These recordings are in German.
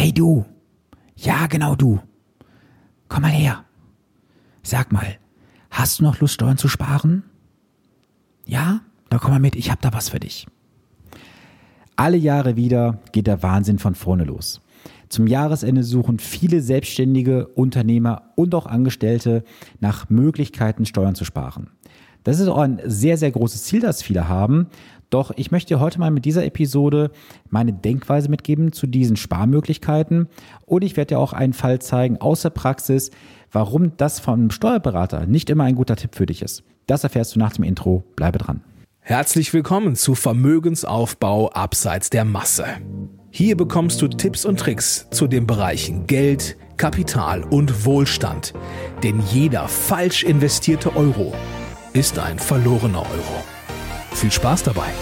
Hey du, ja genau du, komm mal her. Sag mal, hast du noch Lust, Steuern zu sparen? Ja? Na komm mal mit, ich hab da was für dich. Alle Jahre wieder geht der Wahnsinn von vorne los. Zum Jahresende suchen viele selbstständige Unternehmer und auch Angestellte nach Möglichkeiten, Steuern zu sparen. Das ist auch ein sehr, sehr großes Ziel, das viele haben. Doch ich möchte heute mal mit dieser Episode meine Denkweise mitgeben zu diesen Sparmöglichkeiten. Und ich werde dir auch einen Fall zeigen aus der Praxis, warum das vom Steuerberater nicht immer ein guter Tipp für dich ist. Das erfährst du nach dem Intro. Bleibe dran. Herzlich willkommen zu Vermögensaufbau abseits der Masse. Hier bekommst du Tipps und Tricks zu den Bereichen Geld, Kapital und Wohlstand. Denn jeder falsch investierte Euro ist ein verlorener Euro. Viel Spaß dabei!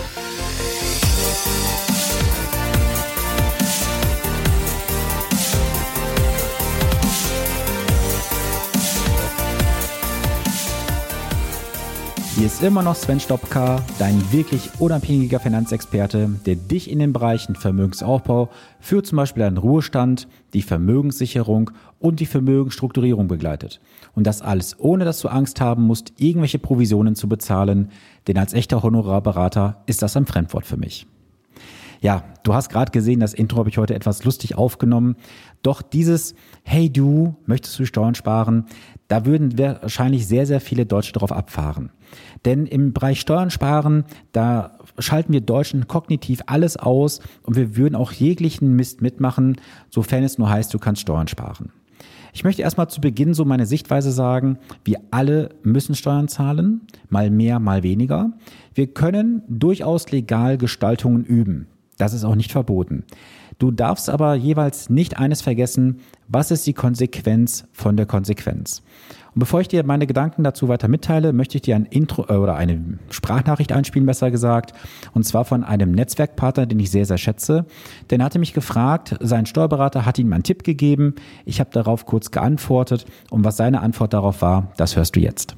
Hier ist immer noch Sven Stopka, dein wirklich unabhängiger Finanzexperte, der dich in den Bereichen Vermögensaufbau für zum Beispiel einen Ruhestand, die Vermögenssicherung und die Vermögensstrukturierung begleitet. Und das alles ohne, dass du Angst haben musst, irgendwelche Provisionen zu bezahlen, denn als echter Honorarberater ist das ein Fremdwort für mich. Ja, du hast gerade gesehen, das Intro habe ich heute etwas lustig aufgenommen. Doch dieses Hey du, möchtest du Steuern sparen? Da würden wahrscheinlich sehr, sehr viele Deutsche drauf abfahren. Denn im Bereich Steuern sparen, da schalten wir Deutschen kognitiv alles aus und wir würden auch jeglichen Mist mitmachen, sofern es nur heißt, du kannst Steuern sparen. Ich möchte erstmal zu Beginn so meine Sichtweise sagen, wir alle müssen Steuern zahlen, mal mehr, mal weniger. Wir können durchaus legal Gestaltungen üben. Das ist auch nicht verboten. Du darfst aber jeweils nicht eines vergessen, was ist die Konsequenz von der Konsequenz? Und bevor ich dir meine Gedanken dazu weiter mitteile, möchte ich dir ein Intro äh, oder eine Sprachnachricht einspielen, besser gesagt. Und zwar von einem Netzwerkpartner, den ich sehr, sehr schätze. Denn er hatte mich gefragt, sein Steuerberater hat ihm einen Tipp gegeben. Ich habe darauf kurz geantwortet. Und was seine Antwort darauf war, das hörst du jetzt.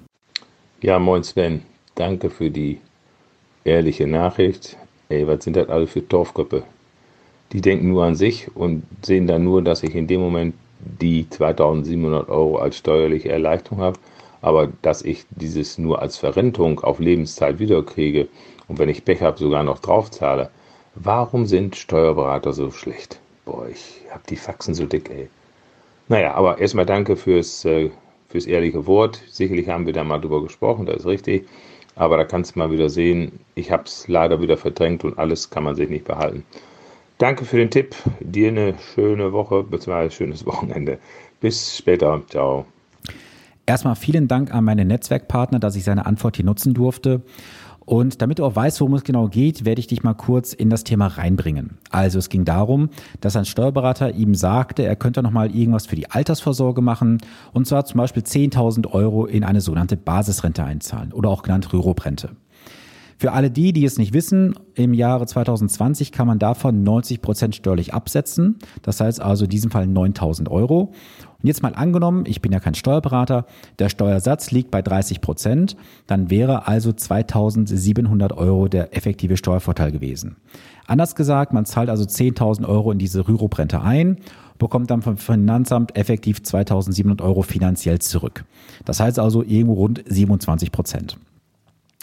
Ja, moin Sven. Danke für die ehrliche Nachricht. Ey, was sind das alle für Torfköppe? Die denken nur an sich und sehen dann nur, dass ich in dem Moment die 2700 Euro als steuerliche Erleichterung habe, aber dass ich dieses nur als Verrentung auf Lebenszeit wiederkriege und wenn ich Pech habe, sogar noch draufzahle. Warum sind Steuerberater so schlecht? Boah, ich habe die Faxen so dick, ey. Naja, aber erstmal danke fürs, äh, fürs ehrliche Wort. Sicherlich haben wir da mal drüber gesprochen, das ist richtig. Aber da kannst du mal wieder sehen, ich habe es leider wieder verdrängt und alles kann man sich nicht behalten. Danke für den Tipp. Dir eine schöne Woche bzw. schönes Wochenende. Bis später. Ciao. Erstmal vielen Dank an meine Netzwerkpartner, dass ich seine Antwort hier nutzen durfte. Und damit du auch weißt, worum es genau geht, werde ich dich mal kurz in das Thema reinbringen. Also es ging darum, dass ein Steuerberater ihm sagte, er könnte noch mal irgendwas für die Altersvorsorge machen und zwar zum Beispiel 10.000 Euro in eine sogenannte Basisrente einzahlen oder auch genannt Rürup-Rente. Für alle die, die es nicht wissen, im Jahre 2020 kann man davon 90 Prozent steuerlich absetzen. Das heißt also in diesem Fall 9000 Euro. Und jetzt mal angenommen, ich bin ja kein Steuerberater, der Steuersatz liegt bei 30 Prozent, dann wäre also 2700 Euro der effektive Steuervorteil gewesen. Anders gesagt, man zahlt also 10.000 Euro in diese Rürup-Rente ein, bekommt dann vom Finanzamt effektiv 2700 Euro finanziell zurück. Das heißt also irgendwo rund 27 Prozent.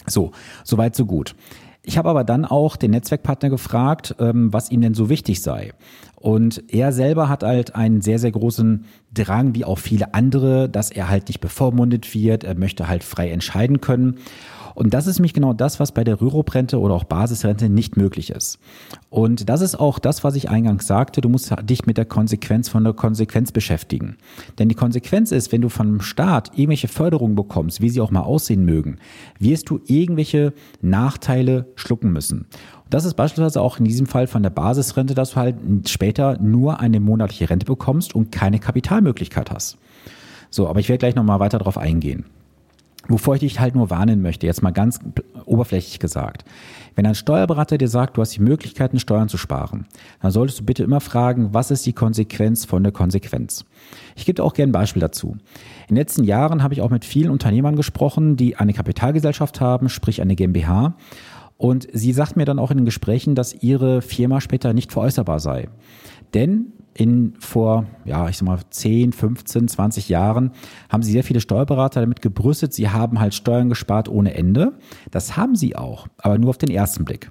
So, soweit, so gut. Ich habe aber dann auch den Netzwerkpartner gefragt, ähm, was ihm denn so wichtig sei. Und er selber hat halt einen sehr, sehr großen Drang, wie auch viele andere, dass er halt nicht bevormundet wird. Er möchte halt frei entscheiden können. Und das ist nämlich genau das, was bei der Rürup-Rente oder auch Basisrente nicht möglich ist. Und das ist auch das, was ich eingangs sagte. Du musst dich mit der Konsequenz von der Konsequenz beschäftigen. Denn die Konsequenz ist, wenn du vom Staat irgendwelche Förderungen bekommst, wie sie auch mal aussehen mögen, wirst du irgendwelche Nachteile schlucken müssen. Das ist beispielsweise auch in diesem Fall von der Basisrente, dass du halt später nur eine monatliche Rente bekommst und keine Kapitalmöglichkeit hast. So, aber ich werde gleich nochmal weiter darauf eingehen. Wovor ich dich halt nur warnen möchte, jetzt mal ganz oberflächlich gesagt. Wenn ein Steuerberater dir sagt, du hast die Möglichkeiten, Steuern zu sparen, dann solltest du bitte immer fragen, was ist die Konsequenz von der Konsequenz? Ich gebe dir auch gerne ein Beispiel dazu. In den letzten Jahren habe ich auch mit vielen Unternehmern gesprochen, die eine Kapitalgesellschaft haben, sprich eine GmbH. Und sie sagt mir dann auch in den Gesprächen, dass ihre Firma später nicht veräußerbar sei. Denn in vor, ja, ich sag mal, 10, 15, 20 Jahren haben sie sehr viele Steuerberater damit gebrüstet, sie haben halt Steuern gespart ohne Ende. Das haben sie auch, aber nur auf den ersten Blick.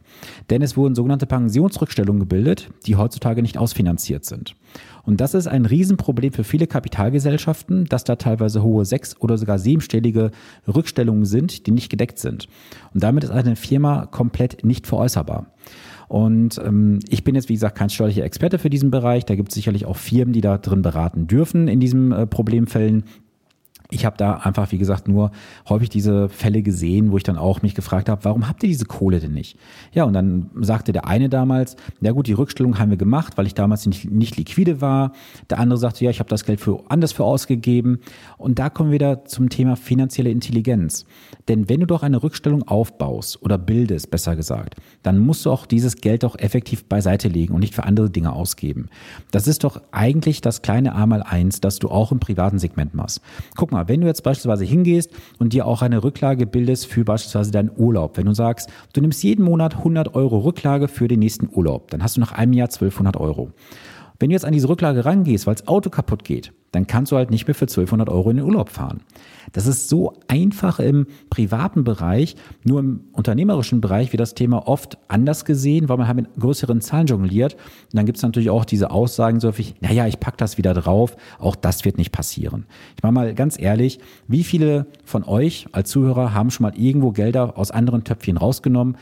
Denn es wurden sogenannte Pensionsrückstellungen gebildet, die heutzutage nicht ausfinanziert sind. Und das ist ein Riesenproblem für viele Kapitalgesellschaften, dass da teilweise hohe sechs- oder sogar siebenstellige Rückstellungen sind, die nicht gedeckt sind. Und damit ist eine Firma komplett nicht veräußerbar. Und ähm, ich bin jetzt, wie gesagt, kein steuerlicher Experte für diesen Bereich. Da gibt es sicherlich auch Firmen, die da drin beraten dürfen in diesen äh, Problemfällen. Ich habe da einfach, wie gesagt, nur häufig diese Fälle gesehen, wo ich dann auch mich gefragt habe, warum habt ihr diese Kohle denn nicht? Ja, und dann sagte der eine damals, ja gut, die Rückstellung haben wir gemacht, weil ich damals nicht, nicht liquide war. Der andere sagte, ja, ich habe das Geld für anders für ausgegeben. Und da kommen wir wieder zum Thema finanzielle Intelligenz. Denn wenn du doch eine Rückstellung aufbaust oder bildest, besser gesagt, dann musst du auch dieses Geld doch effektiv beiseite legen und nicht für andere Dinge ausgeben. Das ist doch eigentlich das kleine A mal eins, das du auch im privaten Segment machst. Guck mal, mal, wenn du jetzt beispielsweise hingehst und dir auch eine Rücklage bildest für beispielsweise deinen Urlaub, wenn du sagst, du nimmst jeden Monat 100 Euro Rücklage für den nächsten Urlaub, dann hast du nach einem Jahr 1200 Euro. Wenn du jetzt an diese Rücklage rangehst, weil das Auto kaputt geht, dann kannst du halt nicht mehr für 1200 Euro in den Urlaub fahren. Das ist so einfach im privaten Bereich, nur im unternehmerischen Bereich wird das Thema oft anders gesehen, weil man halt mit größeren Zahlen jongliert. Und dann gibt es natürlich auch diese Aussagen so wie, naja, ich pack das wieder drauf, auch das wird nicht passieren. Ich mache mal ganz ehrlich, wie viele von euch als Zuhörer haben schon mal irgendwo Gelder aus anderen Töpfchen rausgenommen,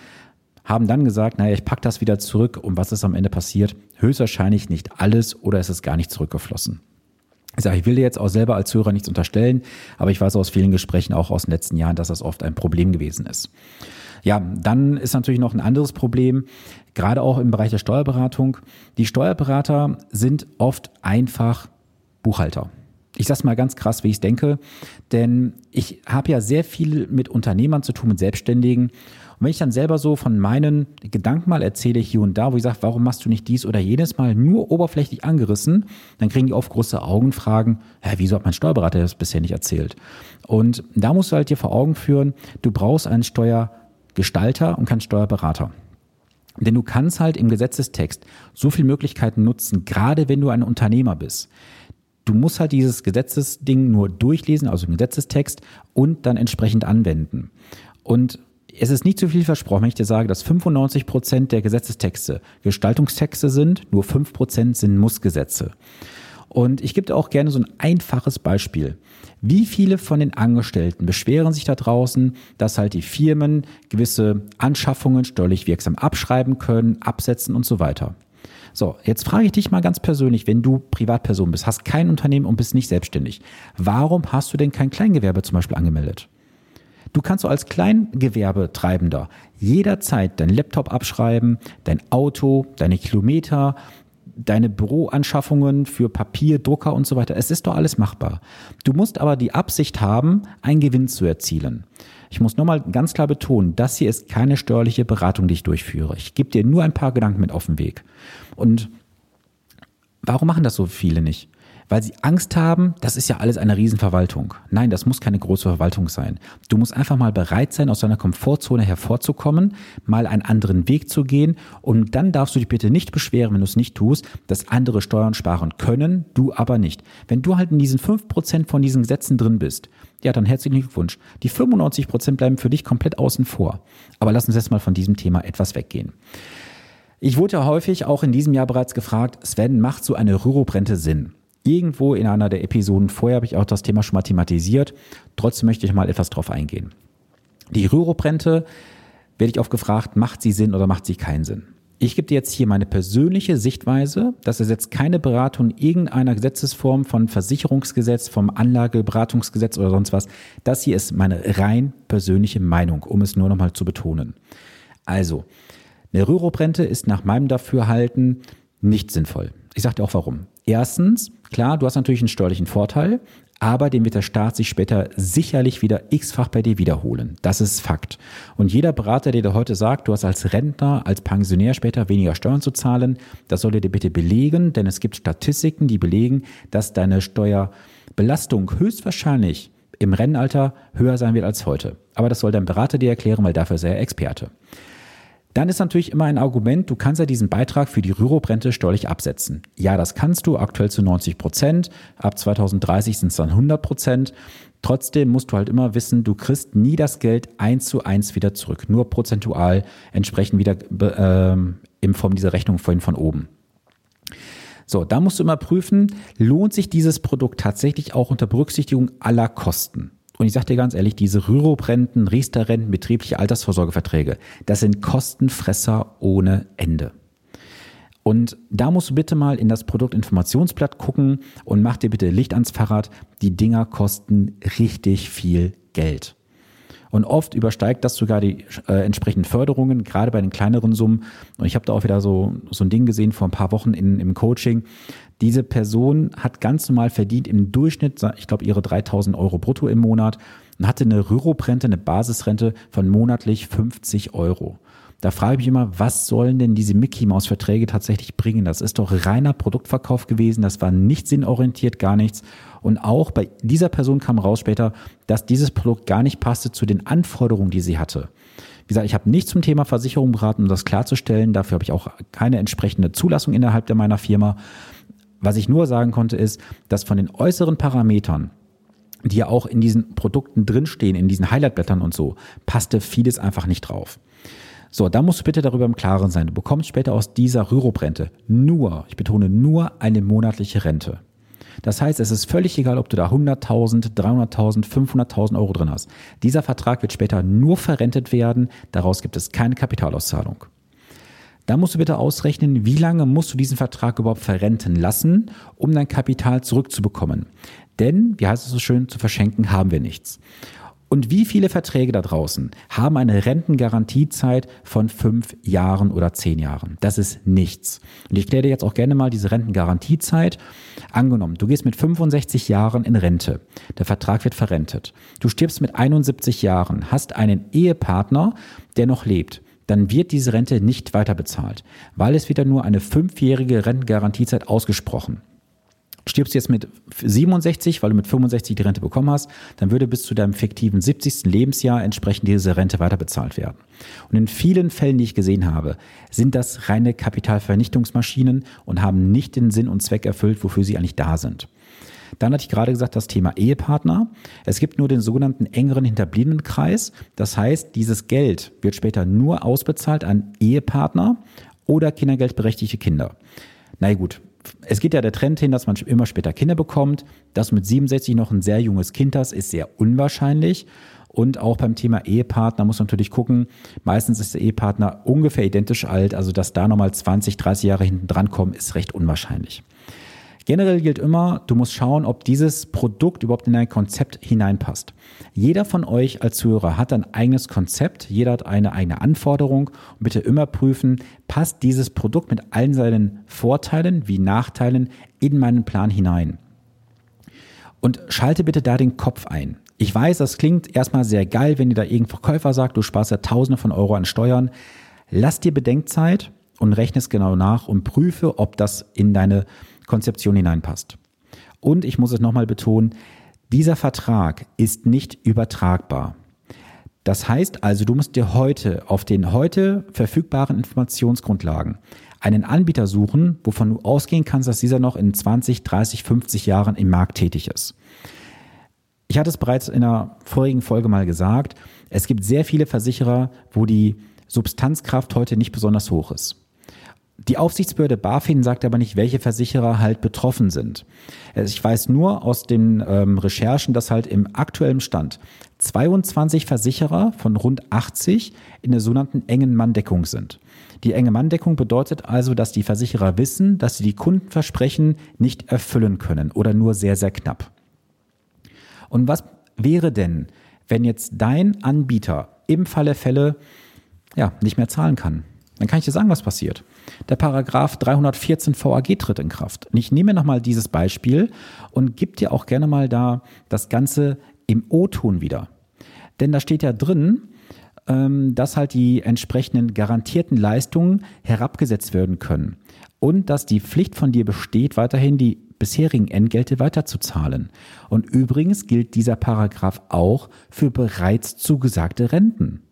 haben dann gesagt, naja, ich pack das wieder zurück und was ist am Ende passiert? Höchstwahrscheinlich nicht alles oder ist es gar nicht zurückgeflossen. Ich sage, ich will dir jetzt auch selber als Hörer nichts unterstellen, aber ich weiß aus vielen Gesprächen auch aus den letzten Jahren, dass das oft ein Problem gewesen ist. Ja, dann ist natürlich noch ein anderes Problem, gerade auch im Bereich der Steuerberatung. Die Steuerberater sind oft einfach Buchhalter. Ich sage mal ganz krass, wie ich denke, denn ich habe ja sehr viel mit Unternehmern zu tun, mit Selbstständigen und wenn ich dann selber so von meinen Gedanken mal erzähle hier und da, wo ich sage, warum machst du nicht dies oder jenes mal nur oberflächlich angerissen, dann kriegen die oft große Augen, fragen, hä, wieso hat mein Steuerberater das bisher nicht erzählt? Und da musst du halt dir vor Augen führen, du brauchst einen Steuergestalter und keinen Steuerberater. Denn du kannst halt im Gesetzestext so viele Möglichkeiten nutzen, gerade wenn du ein Unternehmer bist. Du musst halt dieses Gesetzesding nur durchlesen, also im Gesetzestext, und dann entsprechend anwenden. Und es ist nicht zu viel versprochen, wenn ich dir sage, dass 95 Prozent der Gesetzestexte Gestaltungstexte sind, nur 5 Prozent sind Mussgesetze. Und ich gebe dir auch gerne so ein einfaches Beispiel. Wie viele von den Angestellten beschweren sich da draußen, dass halt die Firmen gewisse Anschaffungen steuerlich wirksam abschreiben können, absetzen und so weiter? So, jetzt frage ich dich mal ganz persönlich, wenn du Privatperson bist, hast kein Unternehmen und bist nicht selbstständig, warum hast du denn kein Kleingewerbe zum Beispiel angemeldet? Du kannst so als Kleingewerbetreibender jederzeit dein Laptop abschreiben, dein Auto, deine Kilometer, deine Büroanschaffungen für Papier, Drucker und so weiter. Es ist doch alles machbar. Du musst aber die Absicht haben, einen Gewinn zu erzielen. Ich muss nochmal ganz klar betonen, das hier ist keine steuerliche Beratung, die ich durchführe. Ich gebe dir nur ein paar Gedanken mit auf den Weg. Und warum machen das so viele nicht? Weil sie Angst haben, das ist ja alles eine Riesenverwaltung. Nein, das muss keine große Verwaltung sein. Du musst einfach mal bereit sein, aus deiner Komfortzone hervorzukommen, mal einen anderen Weg zu gehen und dann darfst du dich bitte nicht beschweren, wenn du es nicht tust, dass andere Steuern sparen können, du aber nicht. Wenn du halt in diesen fünf Prozent von diesen Gesetzen drin bist, ja, dann herzlichen Glückwunsch. Die 95 Prozent bleiben für dich komplett außen vor. Aber lass uns jetzt mal von diesem Thema etwas weggehen. Ich wurde ja häufig auch in diesem Jahr bereits gefragt, Sven, macht so eine Rüruprente Sinn? Irgendwo in einer der Episoden vorher habe ich auch das Thema schon mal thematisiert. Trotzdem möchte ich mal etwas drauf eingehen. Die Rüruprente werde ich oft gefragt, macht sie Sinn oder macht sie keinen Sinn? Ich gebe dir jetzt hier meine persönliche Sichtweise. Das ersetzt keine Beratung irgendeiner Gesetzesform von Versicherungsgesetz, vom Anlageberatungsgesetz oder sonst was. Das hier ist meine rein persönliche Meinung, um es nur nochmal zu betonen. Also, eine Rüruprente ist nach meinem Dafürhalten nicht sinnvoll. Ich sage dir auch warum. Erstens, klar, du hast natürlich einen steuerlichen Vorteil, aber den wird der Staat sich später sicherlich wieder x-fach bei dir wiederholen. Das ist Fakt. Und jeder Berater, der dir heute sagt, du hast als Rentner, als Pensionär später weniger Steuern zu zahlen, das soll er dir bitte belegen, denn es gibt Statistiken, die belegen, dass deine Steuerbelastung höchstwahrscheinlich im Rennalter höher sein wird als heute. Aber das soll dein Berater dir erklären, weil dafür ist er Experte. Dann ist natürlich immer ein Argument, du kannst ja diesen Beitrag für die Rürup-Rente steuerlich absetzen. Ja, das kannst du aktuell zu 90 Prozent. Ab 2030 sind es dann 100 Prozent. Trotzdem musst du halt immer wissen, du kriegst nie das Geld eins zu eins wieder zurück, nur prozentual entsprechend wieder äh, in Form dieser Rechnung vorhin von oben. So, da musst du immer prüfen, lohnt sich dieses Produkt tatsächlich auch unter Berücksichtigung aller Kosten? Und ich sage dir ganz ehrlich, diese Rürup-Renten, Riester-Renten, betriebliche Altersvorsorgeverträge, das sind Kostenfresser ohne Ende. Und da musst du bitte mal in das Produktinformationsblatt gucken und mach dir bitte Licht ans Fahrrad. Die Dinger kosten richtig viel Geld. Und oft übersteigt das sogar die äh, entsprechenden Förderungen, gerade bei den kleineren Summen. Und ich habe da auch wieder so, so ein Ding gesehen vor ein paar Wochen in, im Coaching. Diese Person hat ganz normal verdient im Durchschnitt, ich glaube, ihre 3000 Euro brutto im Monat und hatte eine Rürup-Rente, eine Basisrente von monatlich 50 Euro. Da frage ich mich immer, was sollen denn diese Mickey-Maus-Verträge tatsächlich bringen? Das ist doch reiner Produktverkauf gewesen, das war nicht sinnorientiert, gar nichts. Und auch bei dieser Person kam raus später, dass dieses Produkt gar nicht passte zu den Anforderungen, die sie hatte. Wie gesagt, ich habe nicht zum Thema Versicherung beraten, um das klarzustellen. Dafür habe ich auch keine entsprechende Zulassung innerhalb der meiner Firma. Was ich nur sagen konnte, ist, dass von den äußeren Parametern, die ja auch in diesen Produkten drinstehen, in diesen Highlightblättern und so, passte vieles einfach nicht drauf. So, da musst du bitte darüber im Klaren sein. Du bekommst später aus dieser Rürup-Rente nur, ich betone nur eine monatliche Rente. Das heißt, es ist völlig egal, ob du da 100.000, 300.000, 500.000 Euro drin hast. Dieser Vertrag wird später nur verrentet werden. Daraus gibt es keine Kapitalauszahlung. Da musst du bitte ausrechnen, wie lange musst du diesen Vertrag überhaupt verrenten lassen, um dein Kapital zurückzubekommen. Denn, wie heißt es so schön, zu verschenken haben wir nichts. Und wie viele Verträge da draußen haben eine Rentengarantiezeit von fünf Jahren oder zehn Jahren? Das ist nichts. Und ich kläre dir jetzt auch gerne mal diese Rentengarantiezeit. Angenommen, du gehst mit 65 Jahren in Rente. Der Vertrag wird verrentet. Du stirbst mit 71 Jahren, hast einen Ehepartner, der noch lebt dann wird diese Rente nicht weiter bezahlt, weil es wieder nur eine fünfjährige Rentengarantiezeit ausgesprochen stirbst du jetzt mit 67, weil du mit 65 die Rente bekommen hast, dann würde bis zu deinem fiktiven 70. Lebensjahr entsprechend diese Rente weiter bezahlt werden. Und in vielen Fällen, die ich gesehen habe, sind das reine Kapitalvernichtungsmaschinen und haben nicht den Sinn und Zweck erfüllt, wofür sie eigentlich da sind. Dann hatte ich gerade gesagt, das Thema Ehepartner. Es gibt nur den sogenannten engeren Hinterbliebenenkreis. Das heißt, dieses Geld wird später nur ausbezahlt an Ehepartner oder kindergeldberechtigte Kinder. Na gut, es geht ja der Trend hin, dass man immer später Kinder bekommt. Dass mit 67 noch ein sehr junges Kind hast, ist sehr unwahrscheinlich. Und auch beim Thema Ehepartner muss man natürlich gucken. Meistens ist der Ehepartner ungefähr identisch alt. Also, dass da nochmal 20, 30 Jahre hinten dran kommen, ist recht unwahrscheinlich. Generell gilt immer, du musst schauen, ob dieses Produkt überhaupt in dein Konzept hineinpasst. Jeder von euch als Zuhörer hat ein eigenes Konzept, jeder hat eine eigene Anforderung und bitte immer prüfen, passt dieses Produkt mit allen seinen Vorteilen wie Nachteilen in meinen Plan hinein. Und schalte bitte da den Kopf ein. Ich weiß, das klingt erstmal sehr geil, wenn dir da irgendein Verkäufer sagt, du sparst ja Tausende von Euro an Steuern. Lass dir Bedenkzeit und rechne es genau nach und prüfe, ob das in deine Konzeption hineinpasst. Und ich muss es nochmal betonen, dieser Vertrag ist nicht übertragbar. Das heißt also, du musst dir heute auf den heute verfügbaren Informationsgrundlagen einen Anbieter suchen, wovon du ausgehen kannst, dass dieser noch in 20, 30, 50 Jahren im Markt tätig ist. Ich hatte es bereits in der vorigen Folge mal gesagt, es gibt sehr viele Versicherer, wo die Substanzkraft heute nicht besonders hoch ist. Die Aufsichtsbehörde BaFin sagt aber nicht, welche Versicherer halt betroffen sind. Also ich weiß nur aus den ähm, Recherchen, dass halt im aktuellen Stand 22 Versicherer von rund 80 in der sogenannten engen Manndeckung sind. Die enge Manndeckung bedeutet also, dass die Versicherer wissen, dass sie die Kundenversprechen nicht erfüllen können oder nur sehr, sehr knapp. Und was wäre denn, wenn jetzt dein Anbieter im Falle Fälle ja, nicht mehr zahlen kann? Dann kann ich dir sagen, was passiert. Der Paragraph 314 VAG tritt in Kraft. Und ich nehme nochmal dieses Beispiel und gebe dir auch gerne mal da das Ganze im O-Ton wieder. Denn da steht ja drin, ähm, dass halt die entsprechenden garantierten Leistungen herabgesetzt werden können. Und dass die Pflicht von dir besteht, weiterhin die bisherigen Entgelte weiterzuzahlen. Und übrigens gilt dieser Paragraph auch für bereits zugesagte Renten.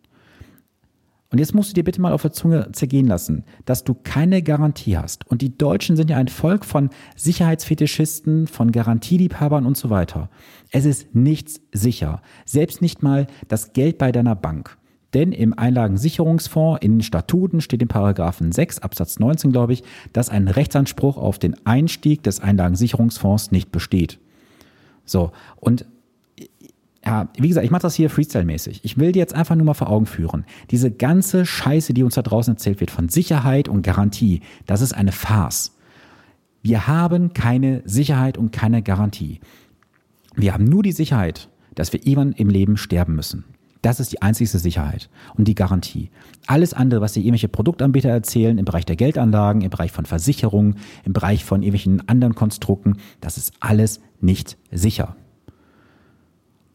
Und jetzt musst du dir bitte mal auf der Zunge zergehen lassen, dass du keine Garantie hast. Und die Deutschen sind ja ein Volk von Sicherheitsfetischisten, von Garantieliebhabern und so weiter. Es ist nichts sicher. Selbst nicht mal das Geld bei deiner Bank. Denn im Einlagensicherungsfonds in den Statuten steht in Paragraphen 6 Absatz 19, glaube ich, dass ein Rechtsanspruch auf den Einstieg des Einlagensicherungsfonds nicht besteht. So, und ja, wie gesagt, ich mache das hier Freestyle-mäßig. Ich will dir jetzt einfach nur mal vor Augen führen. Diese ganze Scheiße, die uns da draußen erzählt wird von Sicherheit und Garantie, das ist eine Farce. Wir haben keine Sicherheit und keine Garantie. Wir haben nur die Sicherheit, dass wir irgendwann im Leben sterben müssen. Das ist die einzigste Sicherheit und die Garantie. Alles andere, was dir irgendwelche Produktanbieter erzählen im Bereich der Geldanlagen, im Bereich von Versicherungen, im Bereich von irgendwelchen anderen Konstrukten, das ist alles nicht sicher.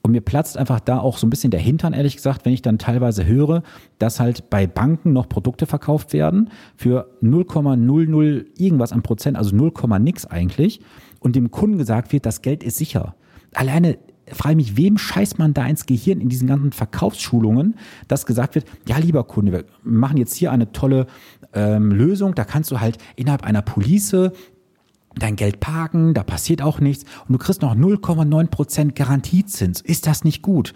Und mir platzt einfach da auch so ein bisschen der Hintern, ehrlich gesagt, wenn ich dann teilweise höre, dass halt bei Banken noch Produkte verkauft werden für 0,00 irgendwas an Prozent, also 0, nix eigentlich. Und dem Kunden gesagt wird, das Geld ist sicher. Alleine frage mich, wem scheißt man da ins Gehirn in diesen ganzen Verkaufsschulungen, dass gesagt wird, ja, lieber Kunde, wir machen jetzt hier eine tolle ähm, Lösung, da kannst du halt innerhalb einer Police dein Geld parken, da passiert auch nichts und du kriegst noch 0,9% Garantiezins. Ist das nicht gut?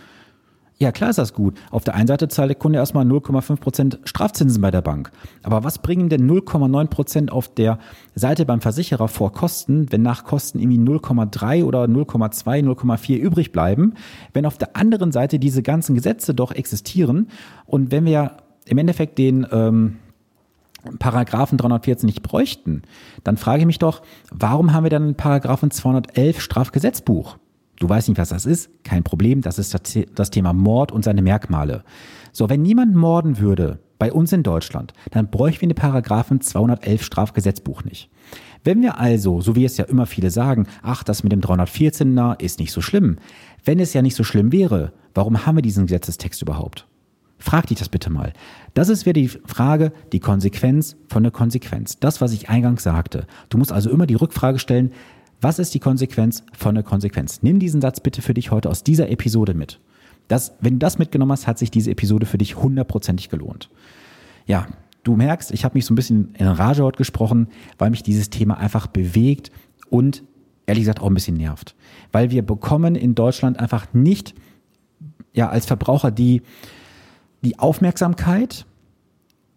Ja, klar ist das gut. Auf der einen Seite zahlt der Kunde erstmal 0,5% Strafzinsen bei der Bank. Aber was bringen denn 0,9% auf der Seite beim Versicherer vor Kosten, wenn nach Kosten irgendwie 0,3 oder 0,2, 0,4 übrig bleiben, wenn auf der anderen Seite diese ganzen Gesetze doch existieren und wenn wir im Endeffekt den, ähm, Paragraphen 314 nicht bräuchten, dann frage ich mich doch, warum haben wir dann Paragraphen 211 Strafgesetzbuch? Du weißt nicht, was das ist? Kein Problem, das ist das Thema Mord und seine Merkmale. So, wenn niemand morden würde bei uns in Deutschland, dann bräuchten wir den Paragraphen 211 Strafgesetzbuch nicht. Wenn wir also, so wie es ja immer viele sagen, ach, das mit dem 314er ist nicht so schlimm. Wenn es ja nicht so schlimm wäre, warum haben wir diesen Gesetzestext überhaupt? Frag dich das bitte mal. Das ist wieder die Frage, die Konsequenz von der Konsequenz. Das, was ich eingangs sagte. Du musst also immer die Rückfrage stellen, was ist die Konsequenz von der Konsequenz? Nimm diesen Satz bitte für dich heute aus dieser Episode mit. Das, wenn du das mitgenommen hast, hat sich diese Episode für dich hundertprozentig gelohnt. Ja, du merkst, ich habe mich so ein bisschen in Rage heute gesprochen, weil mich dieses Thema einfach bewegt und ehrlich gesagt auch ein bisschen nervt. Weil wir bekommen in Deutschland einfach nicht, ja, als Verbraucher die, die Aufmerksamkeit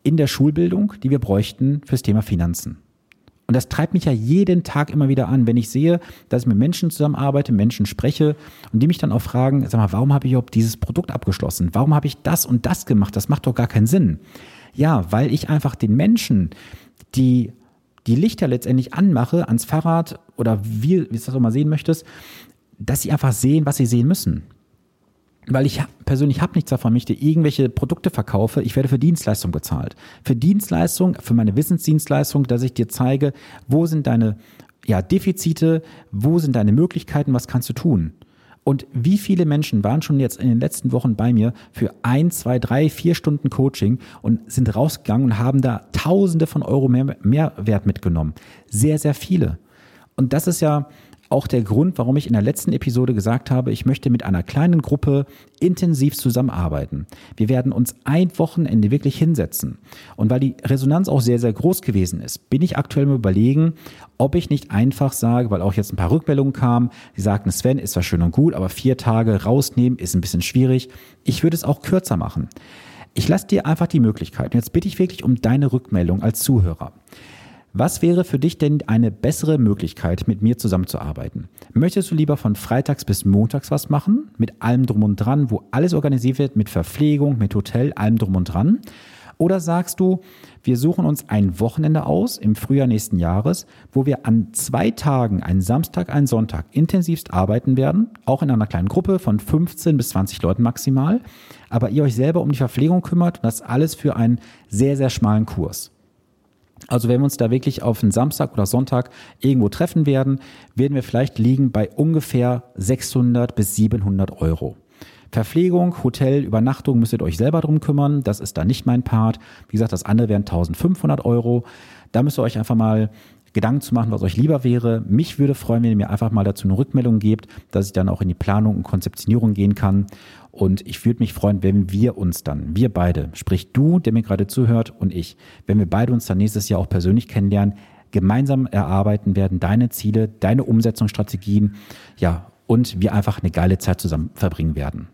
in der Schulbildung, die wir bräuchten fürs Thema Finanzen. Und das treibt mich ja jeden Tag immer wieder an, wenn ich sehe, dass ich mit Menschen zusammenarbeite, Menschen spreche und die mich dann auch fragen, sag mal, warum habe ich überhaupt dieses Produkt abgeschlossen? Warum habe ich das und das gemacht? Das macht doch gar keinen Sinn. Ja, weil ich einfach den Menschen, die die Lichter letztendlich anmache ans Fahrrad oder wie, wie du das auch mal sehen möchtest, dass sie einfach sehen, was sie sehen müssen weil ich persönlich habe nichts davon, wenn ich dir irgendwelche Produkte verkaufe. Ich werde für Dienstleistung bezahlt. Für Dienstleistung, für meine Wissensdienstleistung, dass ich dir zeige, wo sind deine ja, Defizite, wo sind deine Möglichkeiten, was kannst du tun. Und wie viele Menschen waren schon jetzt in den letzten Wochen bei mir für ein, zwei, drei, vier Stunden Coaching und sind rausgegangen und haben da Tausende von Euro mehr, Mehrwert mitgenommen. Sehr, sehr viele. Und das ist ja, auch der Grund, warum ich in der letzten Episode gesagt habe, ich möchte mit einer kleinen Gruppe intensiv zusammenarbeiten. Wir werden uns ein Wochenende wirklich hinsetzen. Und weil die Resonanz auch sehr, sehr groß gewesen ist, bin ich aktuell mal überlegen, ob ich nicht einfach sage, weil auch jetzt ein paar Rückmeldungen kamen, die sagten, Sven, ist zwar schön und gut, aber vier Tage rausnehmen ist ein bisschen schwierig. Ich würde es auch kürzer machen. Ich lasse dir einfach die Möglichkeit. Und jetzt bitte ich wirklich um deine Rückmeldung als Zuhörer. Was wäre für dich denn eine bessere Möglichkeit, mit mir zusammenzuarbeiten? Möchtest du lieber von Freitags bis Montags was machen, mit allem drum und dran, wo alles organisiert wird, mit Verpflegung, mit Hotel, allem drum und dran? Oder sagst du, wir suchen uns ein Wochenende aus im Frühjahr nächsten Jahres, wo wir an zwei Tagen, einen Samstag, einen Sonntag, intensivst arbeiten werden, auch in einer kleinen Gruppe von 15 bis 20 Leuten maximal, aber ihr euch selber um die Verpflegung kümmert und das alles für einen sehr, sehr schmalen Kurs. Also wenn wir uns da wirklich auf einen Samstag oder Sonntag irgendwo treffen werden, werden wir vielleicht liegen bei ungefähr 600 bis 700 Euro. Verpflegung, Hotel, Übernachtung müsst ihr euch selber drum kümmern. Das ist da nicht mein Part. Wie gesagt, das andere wären 1500 Euro. Da müsst ihr euch einfach mal Gedanken zu machen, was euch lieber wäre. Mich würde freuen, wenn ihr mir einfach mal dazu eine Rückmeldung gebt, dass ich dann auch in die Planung und Konzeptionierung gehen kann. Und ich würde mich freuen, wenn wir uns dann, wir beide, sprich du, der mir gerade zuhört und ich, wenn wir beide uns dann nächstes Jahr auch persönlich kennenlernen, gemeinsam erarbeiten werden, deine Ziele, deine Umsetzungsstrategien, ja, und wir einfach eine geile Zeit zusammen verbringen werden.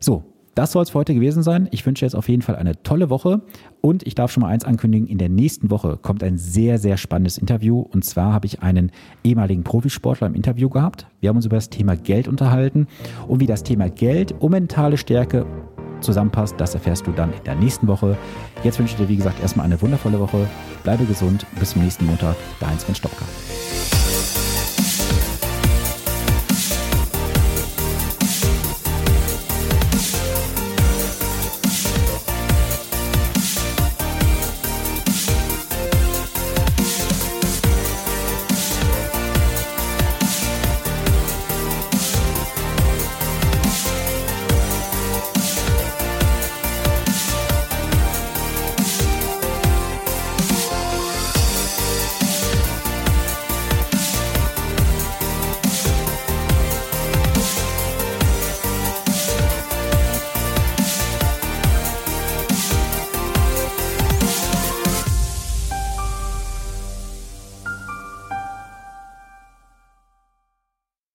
So, das soll es für heute gewesen sein. Ich wünsche jetzt auf jeden Fall eine tolle Woche und ich darf schon mal eins ankündigen. In der nächsten Woche kommt ein sehr, sehr spannendes Interview und zwar habe ich einen ehemaligen Profisportler im Interview gehabt. Wir haben uns über das Thema Geld unterhalten und wie das Thema Geld und mentale Stärke zusammenpasst, das erfährst du dann in der nächsten Woche. Jetzt wünsche ich dir, wie gesagt, erstmal eine wundervolle Woche. Bleibe gesund. Bis zum nächsten Montag. Dein Sven Stopka.